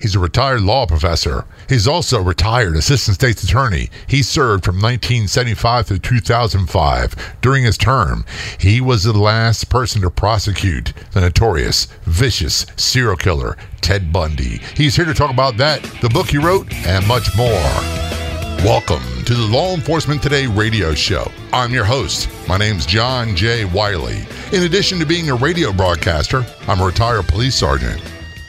He's a retired law professor. He's also a retired assistant state's attorney. He served from 1975 to 2005. During his term, he was the last person to prosecute the notorious, vicious serial killer, Ted Bundy. He's here to talk about that, the book he wrote, and much more. Welcome to the Law Enforcement Today radio show. I'm your host. My name's John J. Wiley. In addition to being a radio broadcaster, I'm a retired police sergeant.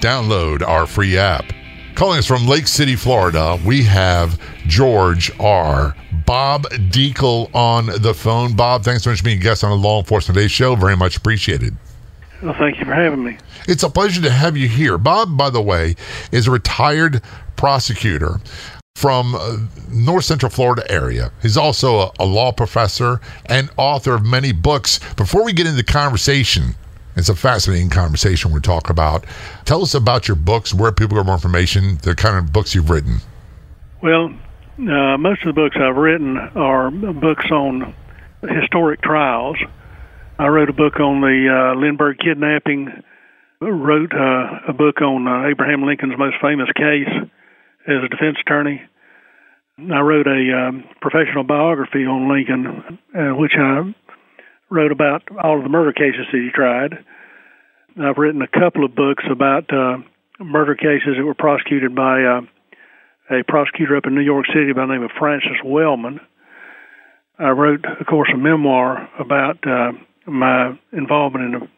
download our free app. Calling us from Lake City, Florida, we have George R. Bob Dekle on the phone. Bob, thanks so much for being a guest on the Law Enforcement Today show. Very much appreciated. Well, thank you for having me. It's a pleasure to have you here. Bob, by the way, is a retired prosecutor from uh, North Central Florida area. He's also a, a, law professor and author of many books. Before we get into the conversation, it's a fascinating conversation we're talking about. Tell us about your books, where people get more information, the kind of books you've written. Well, uh, most of the books I've written are books on historic trials. I wrote a book on the uh, Lindbergh kidnapping, wrote uh, a book on uh, Abraham Lincoln's most famous case as a defense attorney. I wrote a um, professional biography on Lincoln, uh, which I wrote about all of the murder cases that he tried. I've written a couple of books about uh, murder cases that were prosecuted by uh, a prosecutor up in New York City by the name of Francis Wellman. I wrote, of course, a memoir about uh, my involvement in the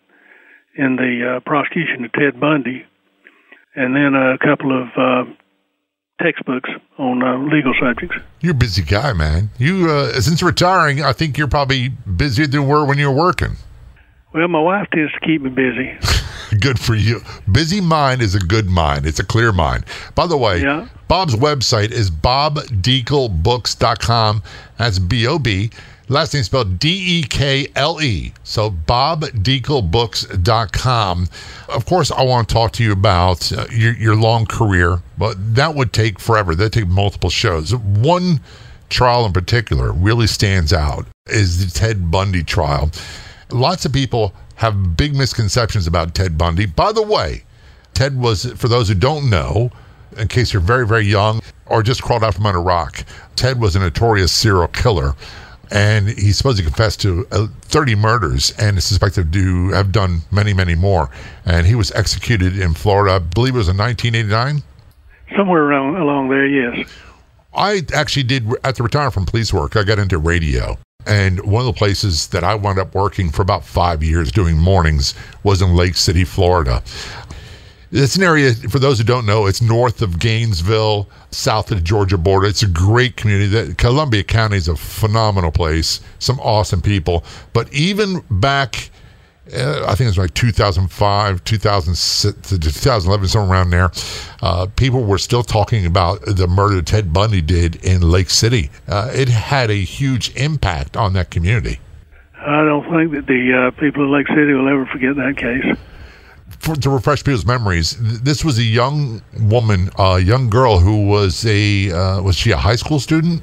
in the uh, prosecution of Ted Bundy, and then a couple of uh, textbooks on uh, legal subjects. You're a busy guy, man. You uh, since retiring, I think you're probably busier than you were when you were working. Well, my wife tends to keep me busy. good for you. Busy mind is a good mind. It's a clear mind. By the way, yeah. Bob's website is bobdeklebooks.com. That's B O B. Last name spelled D E K L E. So bobdeklebooks.com. Of course, I want to talk to you about uh, your, your long career, but that would take forever. That'd take multiple shows. One trial in particular really stands out is the Ted Bundy trial. Lots of people have big misconceptions about Ted Bundy. By the way, Ted was, for those who don't know, in case you're very, very young or just crawled out from under a rock, Ted was a notorious serial killer and he's supposed to confess to uh, 30 murders and is suspected to have done many, many more. And he was executed in Florida, I believe it was in 1989. Somewhere around along there, yes. I actually did at the retirement from police work. I got into radio, and one of the places that I wound up working for about five years doing mornings was in Lake City, Florida. It's an area, for those who don't know, it's north of Gainesville, south of the Georgia border. It's a great community. That Columbia County is a phenomenal place, some awesome people. But even back, uh, I think it was like 2005, 2006 2011, somewhere around there, uh, people were still talking about the murder Ted Bundy did in Lake City. Uh, it had a huge impact on that community. I don't think that the uh, people in Lake City will ever forget that case for, to refresh people's memories, this was a young woman, a uh, young girl who was a uh, was she a high school student?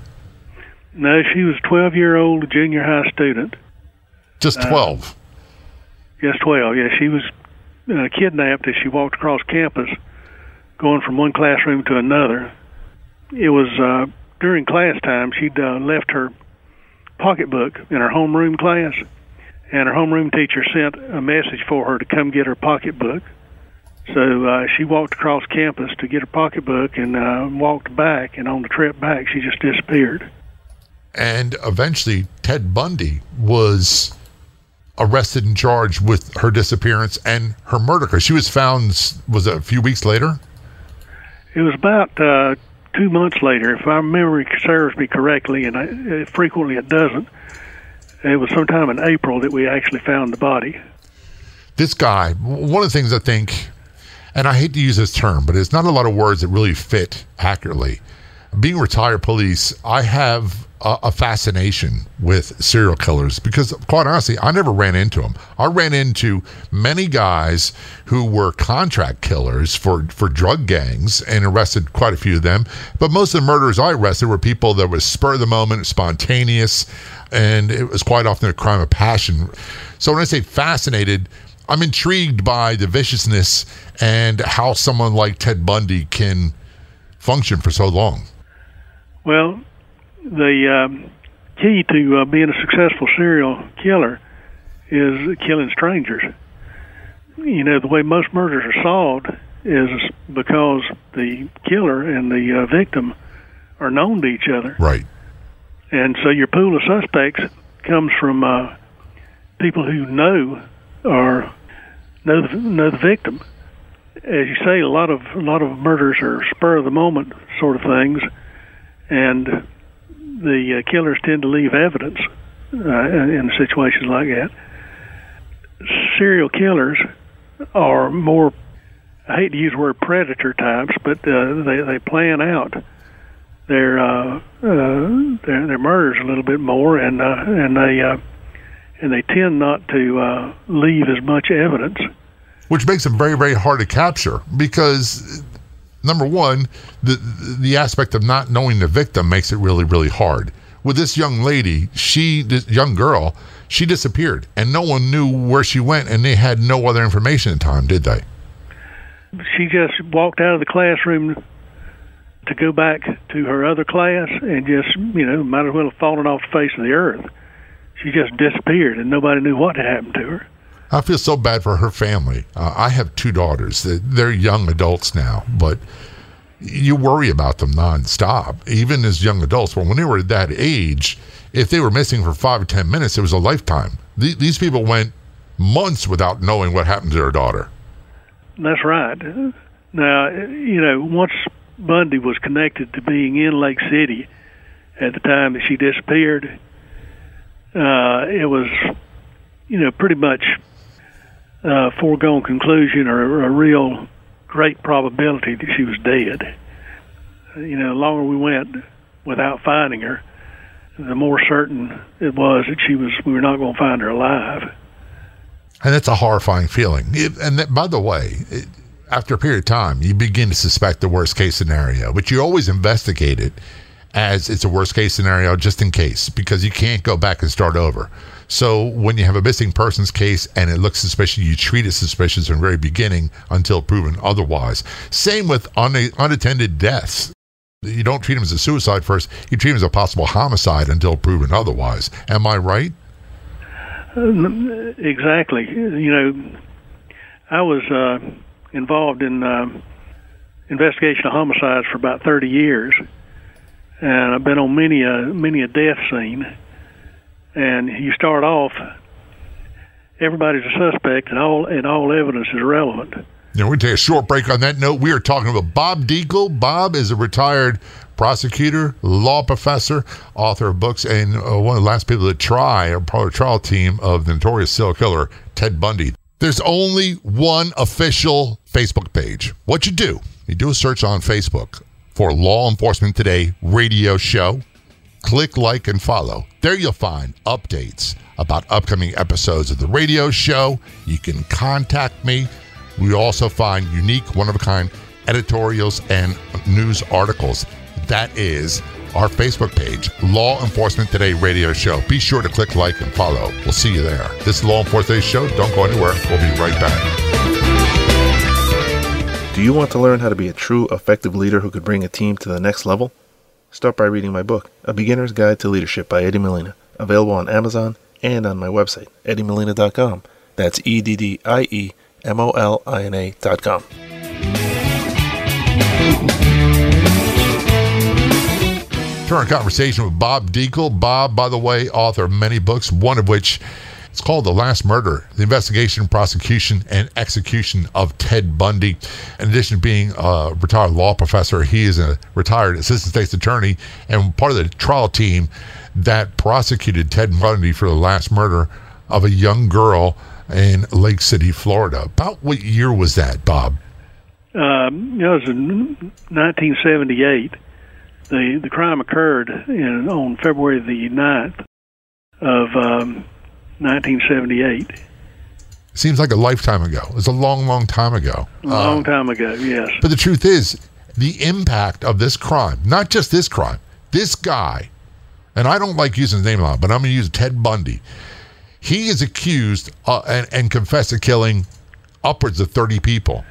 No, she was twelve year old junior high student. Just uh, twelve. Yes, twelve. Yeah, she was uh, kidnapped as she walked across campus, going from one classroom to another. It was uh, during class time. She'd left her pocketbook in her homeroom class and her homeroom teacher sent a message for her to come get her pocketbook. So uh, she walked across campus to get her pocketbook and uh, walked back, and on the trip back, she just disappeared. And eventually, Ted Bundy was arrested and charged with her disappearance and her murder because she was found, was it a few weeks later? It was about uh, two months later, if my memory serves me correctly, and I, frequently it doesn't. It was sometime in April that we actually found the body. This guy, one of the things I think, and I hate to use this term, but it's not a lot of words that really fit accurately. Being retired police, I have a, a, fascination with serial killers because, quite honestly, I never ran into them. I ran into many guys who were contract killers for, for drug gangs and arrested quite a few of them. But most of the murders I arrested were people that was spur of the moment, spontaneous, and it was quite often a crime of passion. So when I say fascinated, I'm intrigued by the viciousness and how someone like Ted Bundy can function for so long. Well, the um, key to uh, being a successful serial killer is killing strangers. You know, the way most murders are solved is because the killer and the uh, victim are known to each other. Right. And so your pool of suspects comes from uh, people who know or know the, know the victim. As you say, a lot of a lot of murders are spur of the moment sort of things, and the uh, killers tend to leave evidence uh, in situations like that. Serial killers are more, I hate to use the word predator types, but uh, they, they plan out their, uh, uh, their their murders a little bit more, and uh, and they uh, and they tend not to uh, leave as much evidence. Which makes them very, very hard to capture because number one, the the aspect of not knowing the victim makes it really, really hard. With this young lady, she, this young girl, she disappeared, and no one knew where she went, and they had no other information at the time, did they? She just walked out of the classroom to go back to her other class, and just you know might as well have fallen off the face of the earth. She just disappeared, and nobody knew what had happened to her. I feel so bad for her family. Uh, I have two daughters. They're young adults now, but you worry about them nonstop, even as young adults. But when they were that age, if they were missing for five or 10 minutes, it was a lifetime. These people went months without knowing what happened to their daughter. That's right. Now, you know, once Bundy was connected to being in Lake City at the time that she disappeared, uh, it was, you know, pretty much uh, foregone conclusion or a real great probability that she was dead. You know, the longer we went without finding her, the more certain it was that she was we were not going to find her alive. And that's a horrifying feeling. It, and that, by the way, it, after a period of time, you begin to suspect the worst case scenario, but you always investigate it as it's a worst case scenario just in case because you can't go back and start over. So when you have a missing persons case and it looks suspicious, you treat it suspicious from the very beginning until proven otherwise. Same with un- unattended deaths. You don't treat them as a suicide first, you treat them as a possible homicide until proven otherwise. Am I right? Uh, exactly. You know, I was uh, involved in uh, investigation of homicides for about 30 years, and I've been on many a many a death scene and you start off, everybody's a suspect, and all and all evidence is relevant. Now, we take a short break on that note. We are talking about Bob Dekle. Bob is a retired prosecutor, law professor, author of books, and uh, one of the last people to try or part of the trial team of the notorious serial killer, Ted Bundy. There's only one official Facebook page. What you do, you do a search on Facebook for Law Enforcement Today radio show click like and follow. There you'll find updates about upcoming episodes of the radio show. You can contact me. We also find unique, one of a kind editorials and news articles. That is our Facebook page, Law Enforcement Today Radio Show. Be sure to click like and follow. We'll see you there. This is Law Enforcement Today Show. Don't go anywhere. We'll be right back. Do you want to learn how to be a true, effective leader who could bring a team to the next level? Start by reading my book, A Beginner's Guide to Leadership by Eddie Molina, available on Amazon and on my website, eddiemolina.com. That's E D D I E M O L I N A.com. Turn our conversation with Bob Dekle. Bob, by the way, author of many books, one of which it's called The Last Murder, the investigation, prosecution, and execution of Ted Bundy. In addition to being a retired law professor, he is a retired assistant state's attorney and part of the trial team that prosecuted Ted Bundy for the last murder of a young girl in Lake City, Florida. About what year was that, Bob? Um, it was in 1978. The the crime occurred in, on February the 9th of um, 1978. Seems like a lifetime ago. It's a long, long time ago. A long uh, time ago, yes. But the truth is, the impact of this crime, not just this crime, this guy, and I don't like using his name a lot, but I'm going to use Ted Bundy. He is accused uh, and, and confessed to killing upwards of 30 people.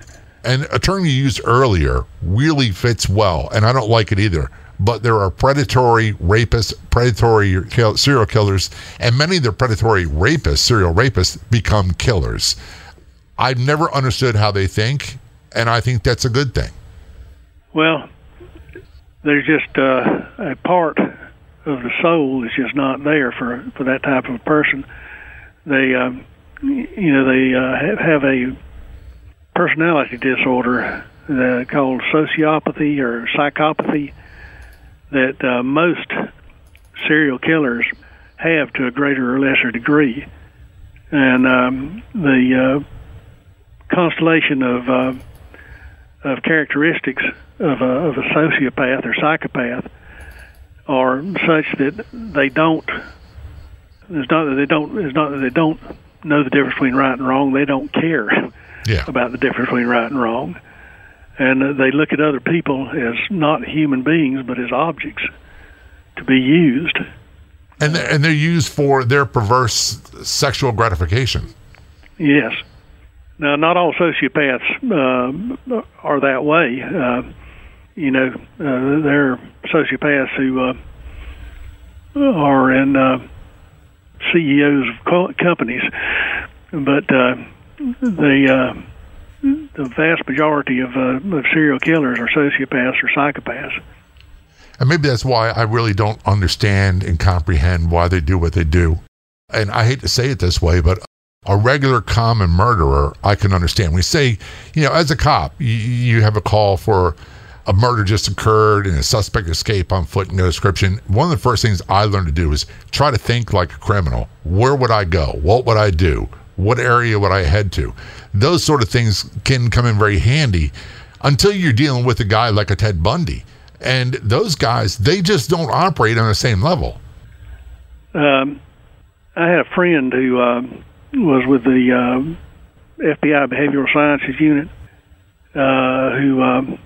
And a term you used earlier really fits well, and I don't like it either. But there are predatory rapists, predatory serial killers, and many of the predatory rapists, serial rapists, become killers. I've never understood how they think, and I think that's a good thing. Well, there's just uh, a part of the soul that's just not there for for that type of person. They, um, you know, they uh, have a personality disorder uh, called sociopathy or psychopathy that uh, most serial killers have to a greater or lesser degree. And um, the uh, constellation of uh, of characteristics of a, of a sociopath or psychopath are such that they don't. It's not that they don't. It's not that they don't know the difference between right and wrong. They don't care yeah. about the difference between right and wrong. And they look at other people as not human beings, but as objects to be used. And they're, and they're used for their perverse sexual gratification. Yes. Now, not all sociopaths uh, are that way. Uh, you know, uh, there are sociopaths who uh, are in uh, CEOs of co- companies, but they uh, the vast majority of, uh, of serial killers are sociopaths or psychopaths. And maybe that's why I really don't understand and comprehend why they do what they do. And I hate to say it this way, but a regular common murderer, I can understand. We say, you know, as a cop, you, you have a call for a murder just occurred and a suspect escaped on foot, and no description. One of the first things I learned to do is try to think like a criminal. Where would I go? What would I do? What area would I head to? Those sort of things can come in very handy until you're dealing with a guy like a Ted Bundy. And those guys, they just don't operate on the same level. Um, I had a friend who uh, was with the uh, FBI Behavioral Sciences Unit uh, who um,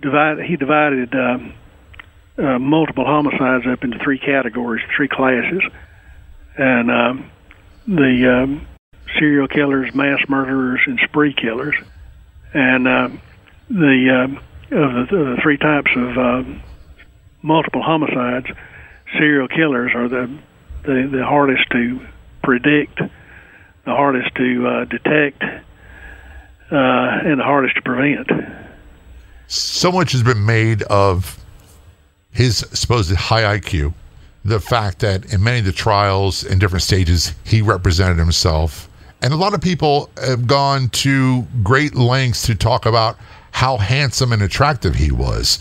divided, he divided um, uh, multiple homicides up into three categories, three classes. And um, the um, serial killers, mass murderers, and spree killers. And uh, the uh, of the, of the three types of uh, multiple homicides, serial killers are the, the the hardest to predict, the hardest to uh, detect, uh, and the hardest to prevent. So much has been made of his supposed high IQ, the fact that in many of the trials in different stages he represented himself and a lot of people have gone to great lengths to talk about how handsome and attractive he was.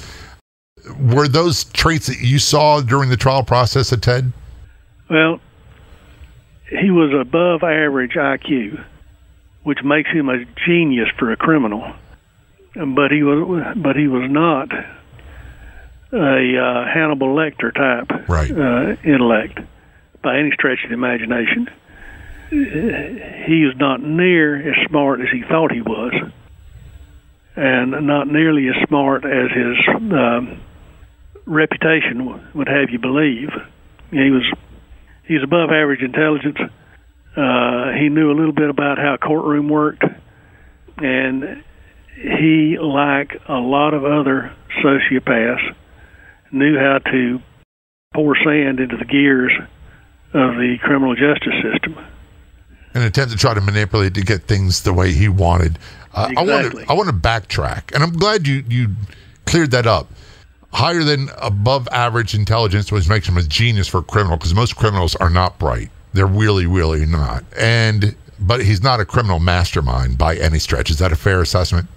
Were those traits that you saw during the trial process of Ted? Well, he was above average IQ, which makes him a genius for a criminal. But he was, but he was not a uh, Hannibal Lecter type right. uh, intellect by any stretch of the imagination he is not near as smart as he thought he was, and not nearly as smart as his um, reputation would have you believe. He was he's above average intelligence. Uh, he knew a little bit about how a courtroom worked, and he, like a lot of other sociopaths, knew how to pour sand into the gears of the criminal justice system an attempt to try to manipulate to get things the way he wanted. Uh, exactly. I want to I want to backtrack, and I'm glad you you cleared that up. Higher than above average intelligence, which makes him a genius for a criminal, because most criminals are not bright. They're really, really not. And but he's not a criminal mastermind by any stretch. Is that a fair assessment?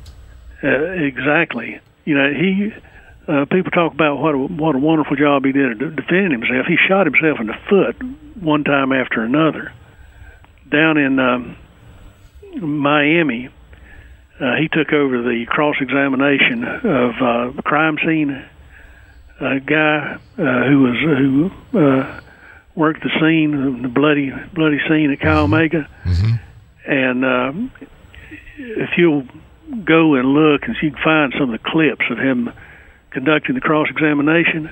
Uh, exactly. You know, he uh, people talk about what a, what a wonderful job he did at defending himself. He shot himself in the foot one time after another down in um, Miami, uh, he took over the cross examination of uh, the crime scene a guy uh, who was who uh, worked the scene, the bloody bloody scene at Chi Omega, Mm-hmm. and um, if you'll go and look and you can find some of the clips of him conducting the cross examination,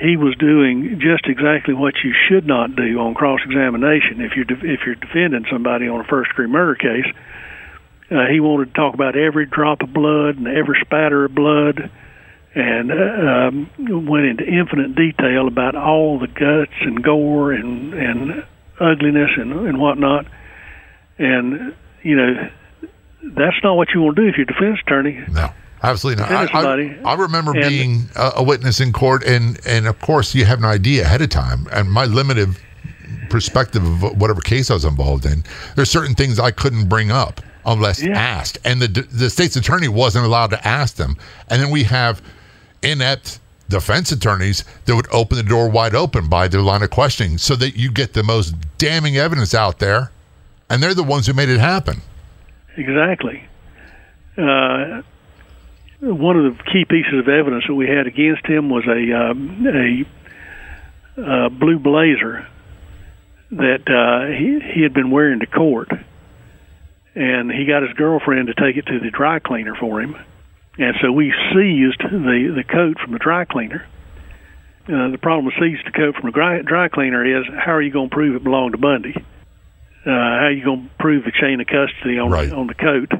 he was doing just exactly what you should not do on cross examination if you're de- if you're defending somebody on a first degree murder case. Uh, he wanted to talk about every drop of blood and every spatter of blood, and uh, um, went into infinite detail about all the guts and gore and and ugliness and and whatnot. And you know, that's not what you want to do if you're defense attorney. No, absolutely not. I, I. I remember And- being a, a witness in court, and and of course you have an idea ahead of time. And my limited perspective of whatever case I was involved in, there's certain things I couldn't bring up unless Yeah. asked, and the the state's attorney wasn't allowed to ask them. And then we have inept defense attorneys that would open the door wide open by their line of questioning, so that you get the most damning evidence out there, and they're the ones who made it happen. Exactly. Uh, one of the key pieces of evidence that we had against him was a um, a uh, blue blazer that uh, he he had been wearing to court, and he got his girlfriend to take it to the dry cleaner for him, and so we seized the the coat from the dry cleaner. Uh, the problem with seizing the coat from the dry, dry cleaner is how are you going to prove it belonged to Bundy? uh, how are you going to prove the chain of custody on Right. on the coat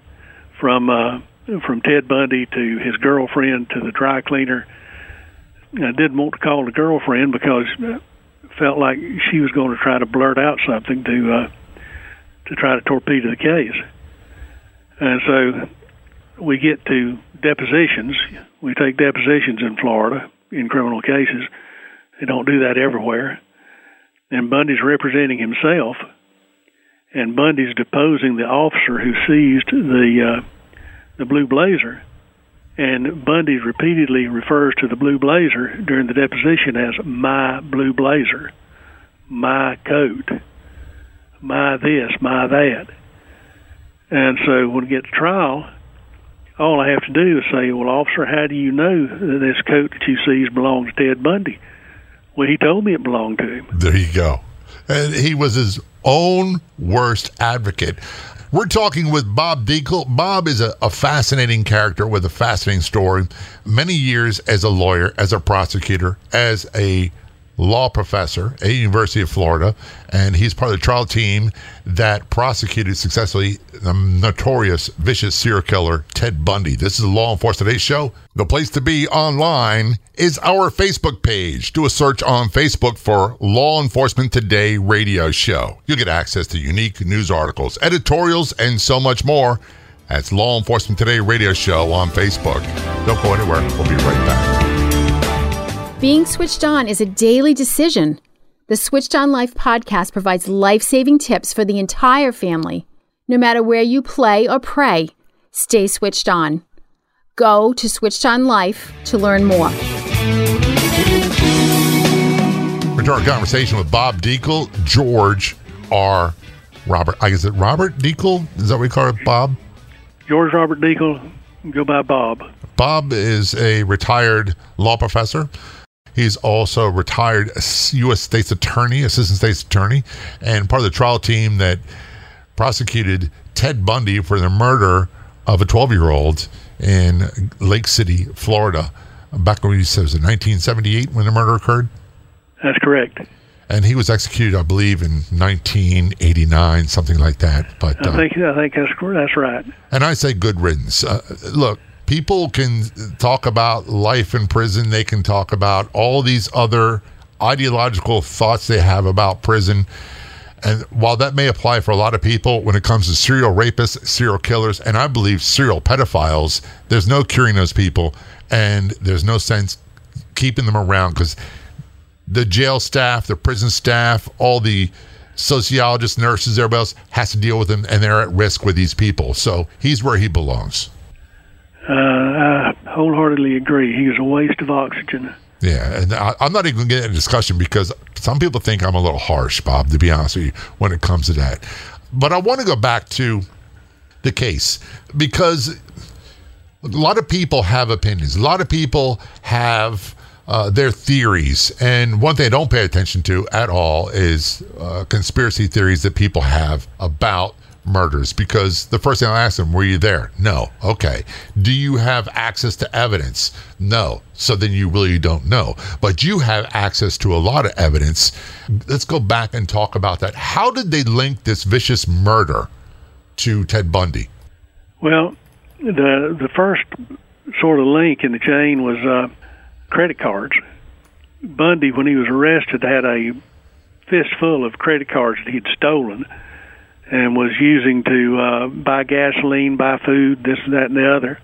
from uh, from Ted Bundy to his girlfriend to the dry cleaner. I didn't want to call the girlfriend because I felt like she was going to try to blurt out something to uh, to try to torpedo the case. And so we get to depositions. We take depositions in Florida in criminal cases. They don't do that everywhere. And Bundy's representing himself and Bundy's deposing the officer who seized the uh, the blue blazer, and Bundy repeatedly refers to the blue blazer during the deposition as my blue blazer, my coat, my this, my that, and so when we get to trial, all I have to do is say, "Well, officer, how do you know that this coat that you seized belongs to Ted Bundy?" Well, he told me it belonged to him. There you go. And he was his own worst advocate. We're talking with Bob Dekle. Bob is a, a fascinating character with a fascinating story. Many years as a lawyer, as a prosecutor, as a law professor at University of Florida, and he's part of the trial team that prosecuted successfully the notorious vicious serial killer Ted Bundy. This is Law Enforcement Today show. The place to be online is our Facebook page. Do a search on Facebook for Law Enforcement Today radio show. You'll get access to unique news articles, editorials, and so much more. That's Law Enforcement Today radio show on Facebook. Don't go anywhere. We'll be right back. Being switched on is a daily decision. The Switched On Life podcast provides life saving tips for the entire family. No matter where you play or pray, stay switched on. Go to Switched On Life to learn more. We're to our conversation with Bob Dekle, George R. Robert. I guess it Robert Dekle? Is that what we call it, Bob? George Robert Dekle, go by Bob. Bob is a retired law professor. He's also a retired U.S. State's Attorney, Assistant State's Attorney, and part of the trial team that prosecuted Ted Bundy for the murder of a 12 year old in Lake City, Florida, back when he says in 1978 when the murder occurred. That's correct. And he was executed, I believe, in 1989, something like that. But I uh, think I think that's that's right. and I say good riddance. Uh, look, people can talk about life in prison. They can talk about all these other ideological thoughts they have about prison. And while that may apply for a lot of people, when it comes to serial rapists, serial killers, and I believe serial pedophiles, there's no curing those people, and there's no sense keeping them around because the jail staff, the prison staff, all the sociologists, nurses, everybody else has to deal with them, and they're at risk with these people. So he's where he belongs. Uh, I wholeheartedly agree. He was a waste of oxygen. Yeah, and I, I'm not even going to get into discussion because some people think I'm a little harsh, Bob. To be honest with you, when it comes to that, but I want to go back to the case because a lot of people have opinions. A lot of people have uh, their theories. And one thing I don't pay attention to at all is uh, conspiracy theories that people have about murders because the first thing I ask them, were you there? No. Okay. Do you have access to evidence? No. So then you really don't know. But you have access to a lot of evidence. Let's go back and talk about that. How did they link this vicious murder to Ted Bundy? Well, the the first sort of link in the chain was uh, credit cards. Bundy, when he was arrested, had a fistful of credit cards that he'd stolen and was using to uh, buy gasoline, buy food, this, and that, and the other.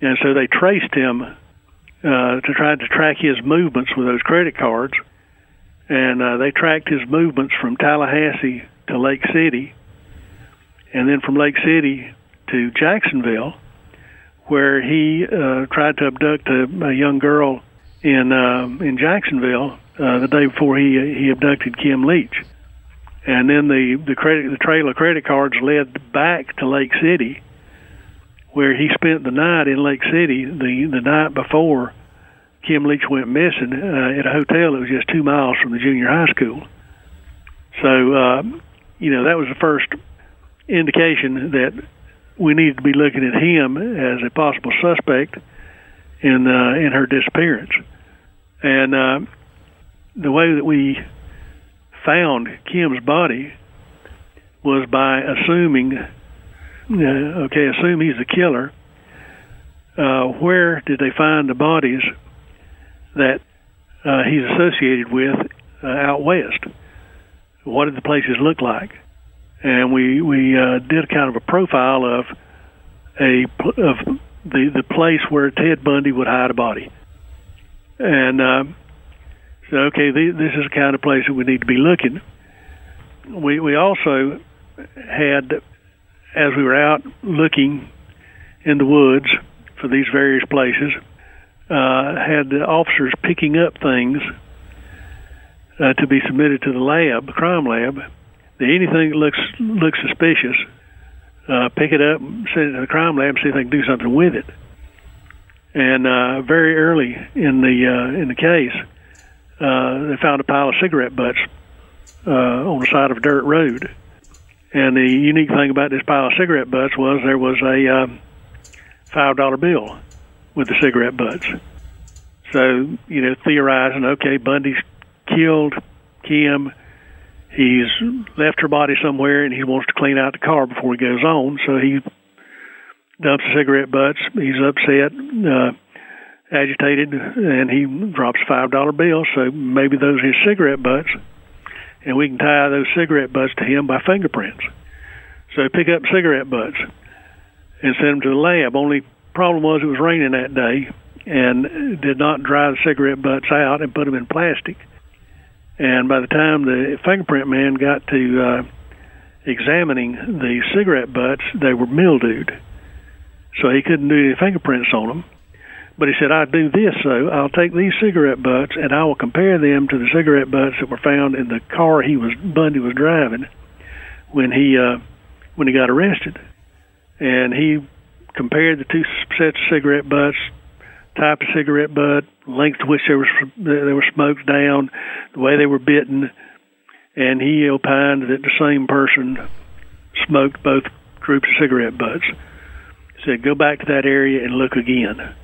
And so they traced him uh, to try to track his movements with those credit cards. And uh, they tracked his movements from Tallahassee to Lake City, and then from Lake City to Jacksonville, where he uh, tried to abduct a, a young girl in uh, in Jacksonville uh, the day before he he abducted Kim Leach and then the the credit the trail of credit cards led back to Lake City, where he spent the night in Lake City the the night before Kim Leach went missing uh, at a hotel that was just two miles from the junior high school. So uh, you know that was the first indication that we needed to be looking at him as a possible suspect in uh, in her disappearance, and uh, the way that we found Kim's body was by assuming, uh, okay, assume he's the killer. Uh, where did they find the bodies that uh, he's associated with uh, out west? What did the places look like? And we we uh, did kind of a profile of a of the the place where Ted Bundy would hide a body, and uh, so, okay, this is the kind of place that we need to be looking. We we also had, as we were out looking in the woods for these various places, uh, had the officers picking up things uh, to be submitted to the lab, crime lab. Anything that looks looks suspicious, uh, pick it up, send it to the crime lab, see if they can do something with it. And uh, very early in the uh, in the case, uh, they found a pile of cigarette butts uh, on the side of a dirt road. And the unique thing about this pile of cigarette butts was there was a um, five dollar bill with the cigarette butts. So you know, theorizing, okay, Bundy's killed Kim. He's left her body somewhere, and he wants to clean out the car before he goes on. So he dumps the cigarette butts. He's upset. Uh, agitated, and he drops five dollar bill. So maybe those are his cigarette butts, and we can tie those cigarette butts to him by fingerprints. So pick up cigarette butts and send them to the lab. Only problem was it was raining that day, and did not dry the cigarette butts out and put them in plastic. And by the time the fingerprint man got to uh, examining the cigarette butts, they were mildewed. So he couldn't do any fingerprints on them. But he said, I do this, so I'll take these cigarette butts and I will compare them to the cigarette butts that were found in the car he was Bundy was driving when he uh, when he got arrested. And he compared the two sets of cigarette butts, type of cigarette butt, length to which they were they were smoked down, the way they were bitten, and he opined that the same person smoked both groups of cigarette butts. He said, go back to that area and look again.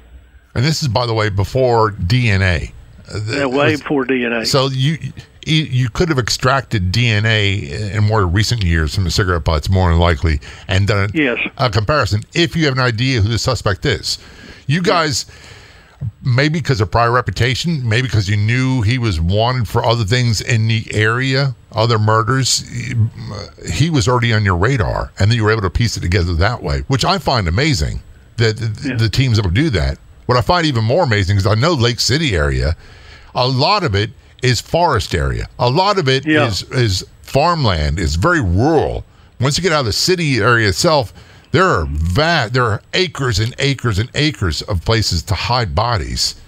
And this is, by the way, before DNA. Uh, yeah, way was, before DNA. So you you could have extracted DNA in more recent years from the cigarette butts, more than likely, and done yes. a comparison if you have an idea who the suspect is. You guys, maybe because of prior reputation, maybe because you knew he was wanted for other things in the area, other murders, he was already on your radar, and then you were able to piece it together that way, which I find amazing that yeah. the team's able to do that. What I find even more amazing is I know Lake City area, a lot of it is forest area. A lot of it yeah. is is farmland. It's very rural. Once you get out of the city area itself, there are vast, there are acres and acres and acres of places to hide bodies.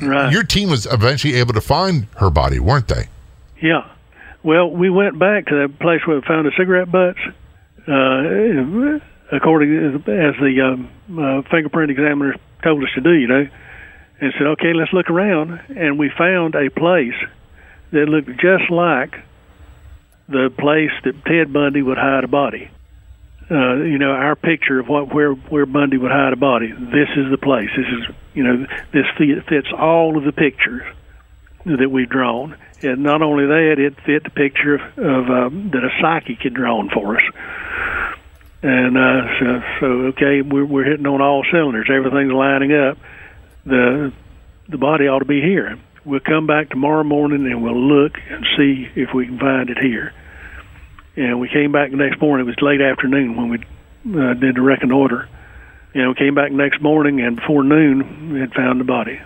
Right. Your team was eventually able to find her body, weren't they? Yeah. Well, we went back to that place where we found the cigarette butts. Uh, according as the um, uh, fingerprint examiner told us to do, you know, and said, okay, let's look around, and we found a place that looked just like the place that Ted Bundy would hide a body. Uh, you know, our picture of what where where Bundy would hide a body. This is the place. This is you know this fits all of the pictures that we've drawn. And not only that, it fit the picture of, of um, that a psychic had drawn for us. And uh, so, so okay, we're, we're hitting on all cylinders. Everything's lining up. The the body ought to be here. We'll come back tomorrow morning and we'll look and see if we can find it here. And we came back the next morning. It was late afternoon when we uh, did the reconnoiter. And we came back next morning, and before noon, we had found the body.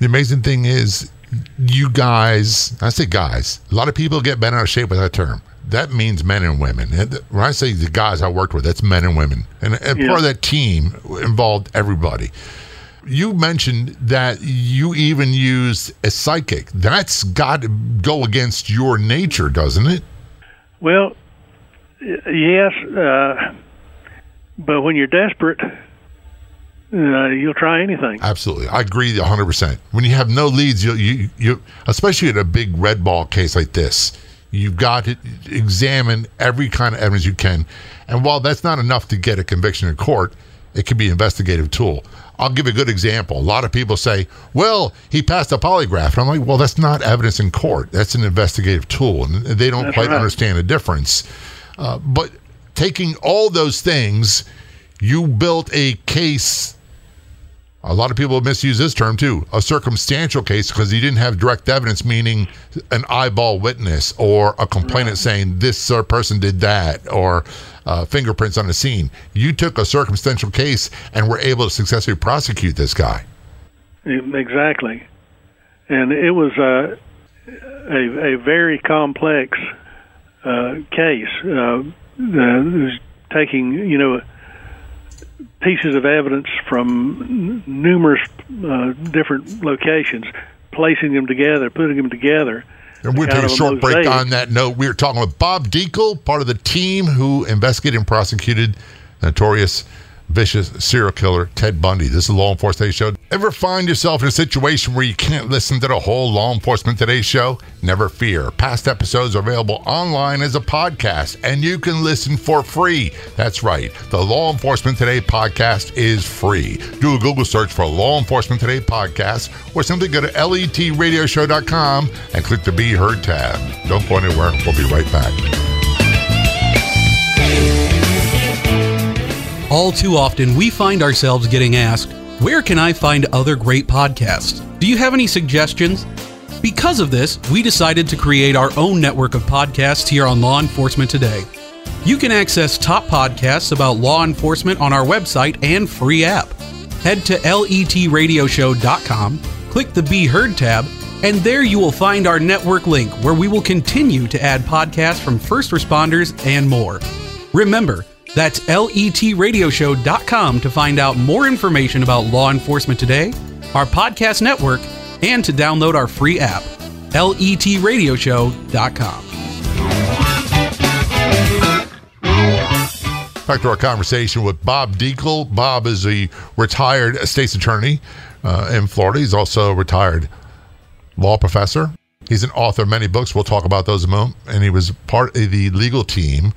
The amazing thing is, you guys, I say guys, a lot of people get bent out of shape with that term. That means men and women. When I say the guys I worked with, that's men and women. And, and Yeah. part of that team involved everybody. You mentioned that you even used a psychic. That's got to go against your nature, doesn't it? Well, yes, uh, but when you're desperate, uh, you'll try anything. Absolutely, I agree 100. percent When you have no leads, you you you especially in a big red ball case like this, you've got to examine every kind of evidence you can. And while that's not enough to get a conviction in court, it can be an investigative tool. I'll give a good example. A lot of people say, "Well, he passed a polygraph," and I'm like, "Well, that's not evidence in court. That's an investigative tool, and they don't That's quite right. understand the difference." Uh, but taking all those things, you built a case a lot of people misuse this term too. A circumstantial case because you didn't have direct evidence meaning an eyeball witness or a complainant saying this person did that or uh, fingerprints on the scene. You took a circumstantial case and were able to successfully prosecute this guy. Exactly, and it was uh, a a very complex uh, case. Uh, uh, taking you know pieces of evidence from n- numerous uh, different locations, placing them together, putting them together. and we'll take a short break mosaic. on that note we were talking with bob dekle part of the team who investigated and prosecuted notorious vicious serial killer Ted Bundy. This is the Law Enforcement Today Show. Ever find yourself in a situation where you can't listen to the whole Law Enforcement Today Show? Never fear. Past episodes are available online as a podcast, and you can listen for free. That's right. The Law Enforcement Today podcast is free. Do a Google search for Law Enforcement Today podcast, or simply go to letradioshow.com and click the Be Heard tab. Don't go anywhere. We'll be right back. All too often, we find ourselves getting asked, Where can I find other great podcasts? Do you have any suggestions? Because of this, we decided to create our own network of podcasts here on Law Enforcement Today. You can access top podcasts about law enforcement on our website and free app. Head to letradioshow.com, click the Be Heard tab, and there you will find our network link where we will continue to add podcasts from first responders and more. Remember, that's letradioshow.com to find out more information about law enforcement today, our podcast network, and to download our free app. letradioshow.com. Back to our conversation with Bob Dekle. Bob is a retired state's attorney uh, in Florida. He's also a retired law professor. He's an author of many books. We'll talk about those a moment. And he was part of the legal team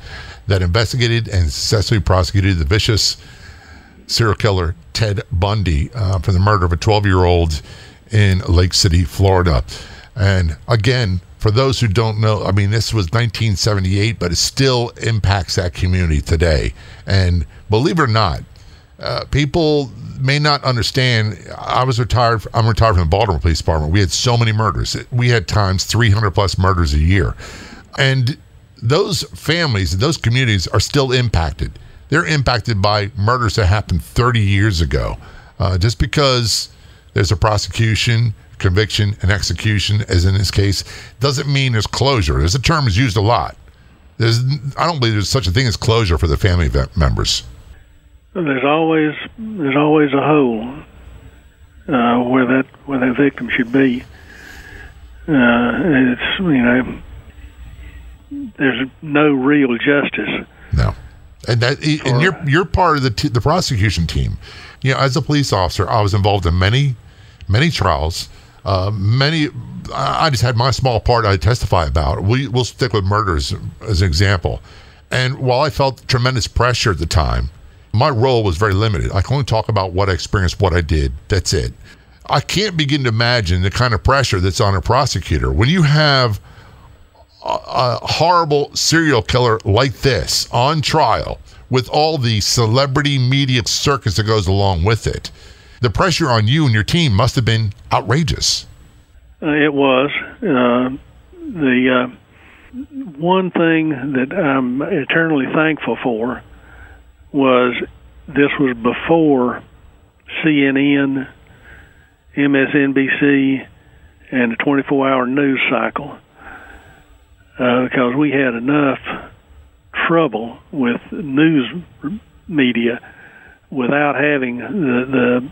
that investigated and successfully prosecuted the vicious serial killer Ted Bundy uh, for the murder of a 12 year old in Lake City, Florida. And again, for those who don't know, I mean, this was 1978, but it still impacts that community today. And believe it or not, uh, people may not understand. I was retired. I'm retired from the Baltimore Police Department. We had so many murders. We had times 300 plus murders a year, and those families, those communities are still impacted. They're impacted by murders that happened 30 years ago. Uh, just because there's a prosecution, conviction, and execution, as in this case, doesn't mean there's closure. There's a term is used a lot. There's, I don't believe there's such a thing as closure for the family members. There's always there's always a hole uh, where that where that victim should be. Uh, it's you know there's no real justice No, and that and you're you're part of the t- the prosecution team. You know, as a police officer, I was involved in many many trials. Uh, many, I just had my small part I testify about. We will stick with murders as an example. And while I felt tremendous pressure at the time, my role was very limited. I can only talk about what I experienced, what I did. That's it. I can't begin to imagine the kind of pressure that's on a prosecutor when you have a, horrible serial killer like this on trial with all the celebrity media circus that goes along with it. The pressure on you and your team must have been outrageous. Uh, it was. Uh, the uh, one thing that I'm eternally thankful for was this was before CNN, MSNBC, and the 24 hour news cycle uh, because we had enough trouble with news media without having the the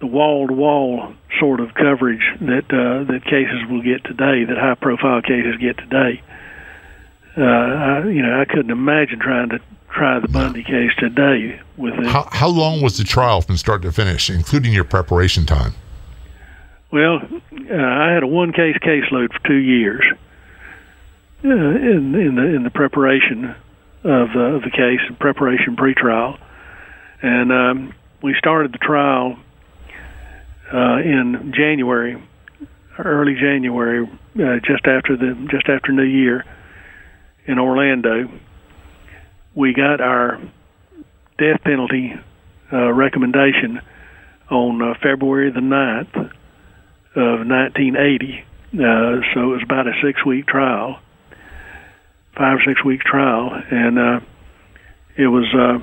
the wall to wall sort of coverage that uh, that cases will get today, that high profile cases get today. Uh, I, you know, I couldn't imagine trying to try the Bundy case today with it. How, how long was the trial from start to finish, including your preparation time? Well, uh, I had a one case caseload for two years in in the in the preparation of, uh, of the case, and preparation pretrial, and um, we started the trial uh, in January, early January, uh, just after the just after New Year in Orlando. We got our death penalty uh, recommendation on uh, February the 9th of 1980. Uh, so it was about a six week trial, five or six week trial, and uh, it was uh,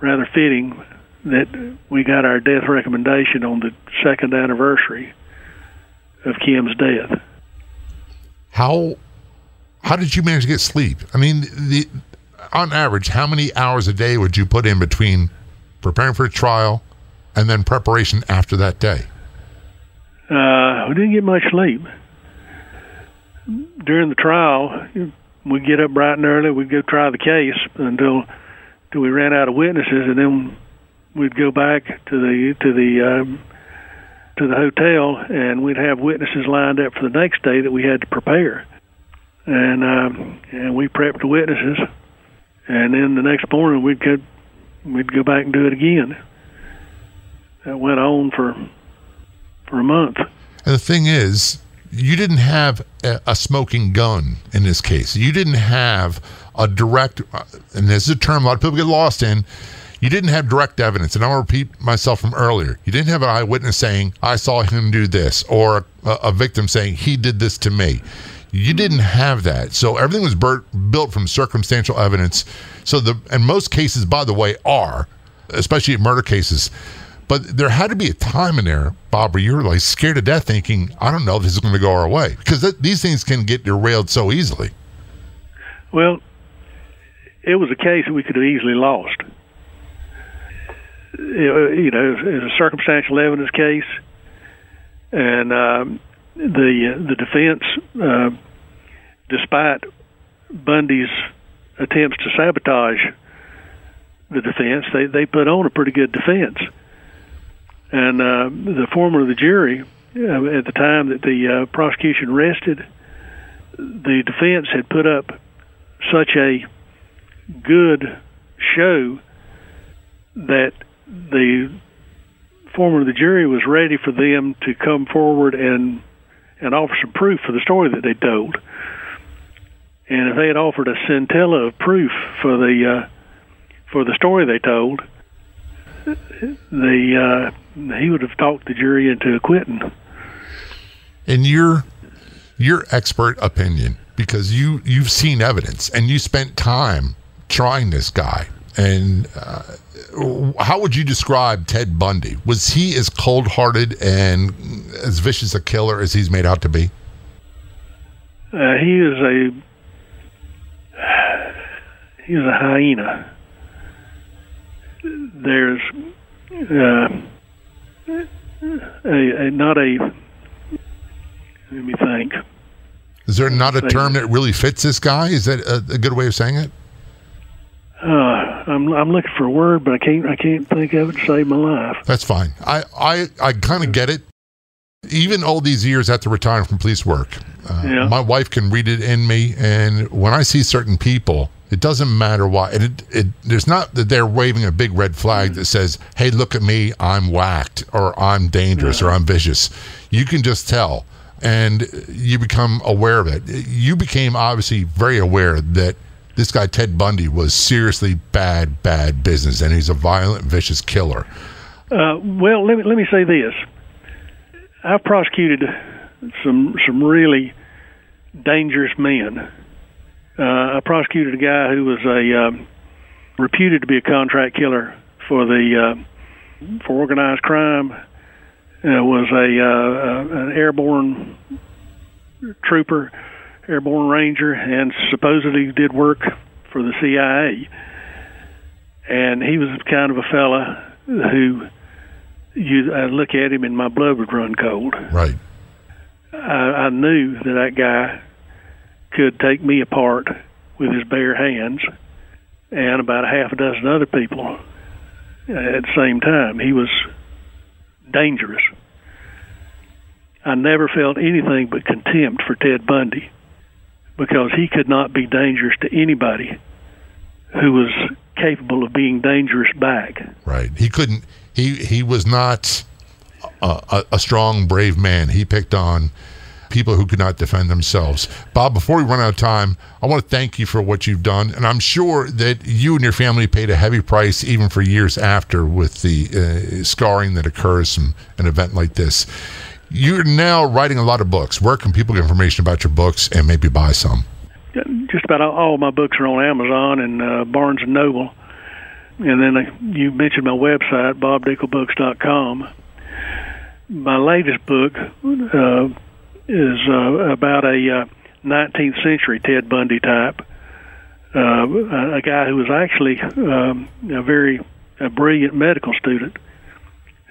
rather fitting that we got our death recommendation on the second anniversary of Kim's death. How how did you manage to get sleep? I mean, the on average, how many hours a day would you put in between preparing for a trial and then preparation after that day? Uh, we didn't get much sleep. During the trial, we'd get up bright and early. We'd go try the case until, until we ran out of witnesses, and then we'd go back to the to the um, to the hotel, and we'd have witnesses lined up for the next day that we had to prepare, and um, and we prepped the witnesses, and then the next morning we'd go we'd go back and do it again. That went on for for a month. And the thing is, you didn't have a, smoking gun in this case. You didn't have a direct, uh, and this is a term a lot of people get lost in. You didn't have direct evidence, and I'll repeat myself from earlier. You didn't have an eyewitness saying, "I saw him do this," or a, a victim saying, "He did this to me." You didn't have that, so everything was bur- built from circumstantial evidence. So the and most cases, by the way, are, especially murder cases. But there had to be a time in there, Bob, where you were like scared to death, thinking, "I don't know if this is going to go our way," because th- these things can get derailed so easily. Well, it was a case that we could have easily lost. You know, it's a circumstantial evidence case, and um, the the defense, uh, despite Bundy's attempts to sabotage the defense, they they put on a pretty good defense. And uh, the foreman of the jury, uh, at the time that the uh, prosecution rested, the defense had put up such a good show that the foreman of the jury was ready for them to come forward and and offer some proof for the story that they told. And if they had offered a scintilla of proof for the uh, for the story they told, the uh, he would have talked the jury into acquitting. In your your expert opinion, because you you've seen evidence and you spent time trying this guy, and uh, how would you describe Ted Bundy? Was he as cold-hearted and as vicious a killer as he's made out to be? Uh, he is a he is a hyena. There's uh, a, a not a let me think. Is there not a term that really fits this guy? Is that a, a good way of saying it? Uh, I'm I'm looking for a word, but I can't I can't think of it to save my life. That's fine. I I, I kind of get it. Even all these years after retiring from police work, uh, Yeah. my wife can read it in me, and when I see certain people, it doesn't matter why. And it, it there's not that they're waving a big red flag that says, "Hey, look at me, I'm whacked, or I'm dangerous, or I'm vicious." You can just tell, and you become aware of it. You became obviously very aware that this guy Ted Bundy was seriously bad, bad business, and he's a violent, vicious killer. Uh, well, let me let me say this. I've prosecuted some some really dangerous men. Uh, I prosecuted a guy who was a um, reputed to be a contract killer for the uh, for organized crime. Uh, was a uh, uh, an airborne trooper, airborne ranger, and supposedly did work for the CIA. And he was kind of a fella who you I look at him and my blood would run cold. Right. I, I knew that that guy could take me apart with his bare hands and about a half a dozen other people at the same time. He was dangerous. I never felt anything but contempt for Ted Bundy because he could not be dangerous to anybody who was capable of being dangerous back. Right. He couldn't. He he was not a, a, a strong, brave man. He picked on people who could not defend themselves. Bob, before we run out of time, I want to thank you for what you've done, and I'm sure that you and your family paid a heavy price even for years after with the uh, scarring that occurs from an event like this. You're now writing a lot of books. Where can people get information about your books and maybe buy some? just about all, my books are on Amazon and uh, Barnes and Noble. And then uh, you mentioned my website, bobdeklebooks.com. My latest book uh, is uh, about a uh, 19th century Ted Bundy type, uh, a, guy who was actually um, a very a brilliant medical student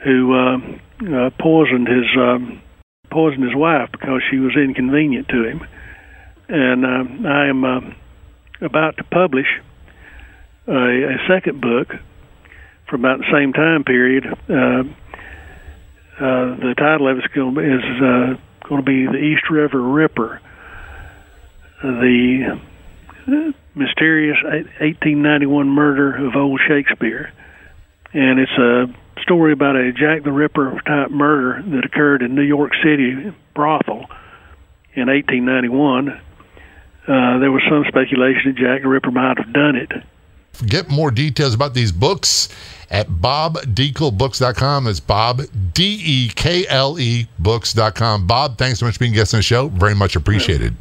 who uh, uh, poisoned his um, poisoned his wife because she was inconvenient to him and um, I am uh, about to publish a, a second book from about the same time period. Uh, uh, the title of going is uh, to be the East River Ripper, the mysterious 1891 murder of old Shakespeare, and it's a story about a Jack the Ripper type murder that occurred in New York City brothel in 1891 uh, there was some speculation that Jack the Ripper might have done it. Get more details about these books at bobdeklebooks.com. That's Bob, D E K L E books.com. Bob, thanks so much for being a guest on the show. Very much appreciated.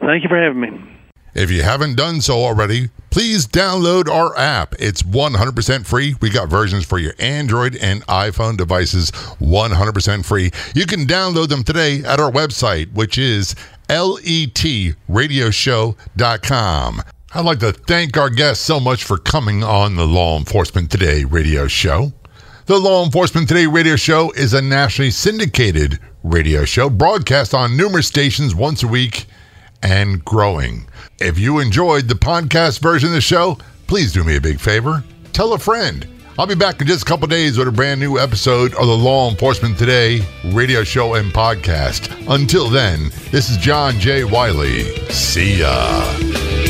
Thank you for having me. If you haven't done so already, please download our app. It's 100% free. We got versions for your Android and iPhone devices, 100% free. You can download them today at our website, which is letradioshow.com. I'd like to thank our guests so much for coming on the Law Enforcement Today radio show. The Law Enforcement Today radio show is a nationally syndicated radio show broadcast on numerous stations once a week and growing. If you enjoyed the podcast version of the show, please do me a big favor. Tell a friend. I'll be back in just a couple days with a brand new episode of the Law Enforcement Today radio show and podcast. Until then, this is John J. Wiley. See ya.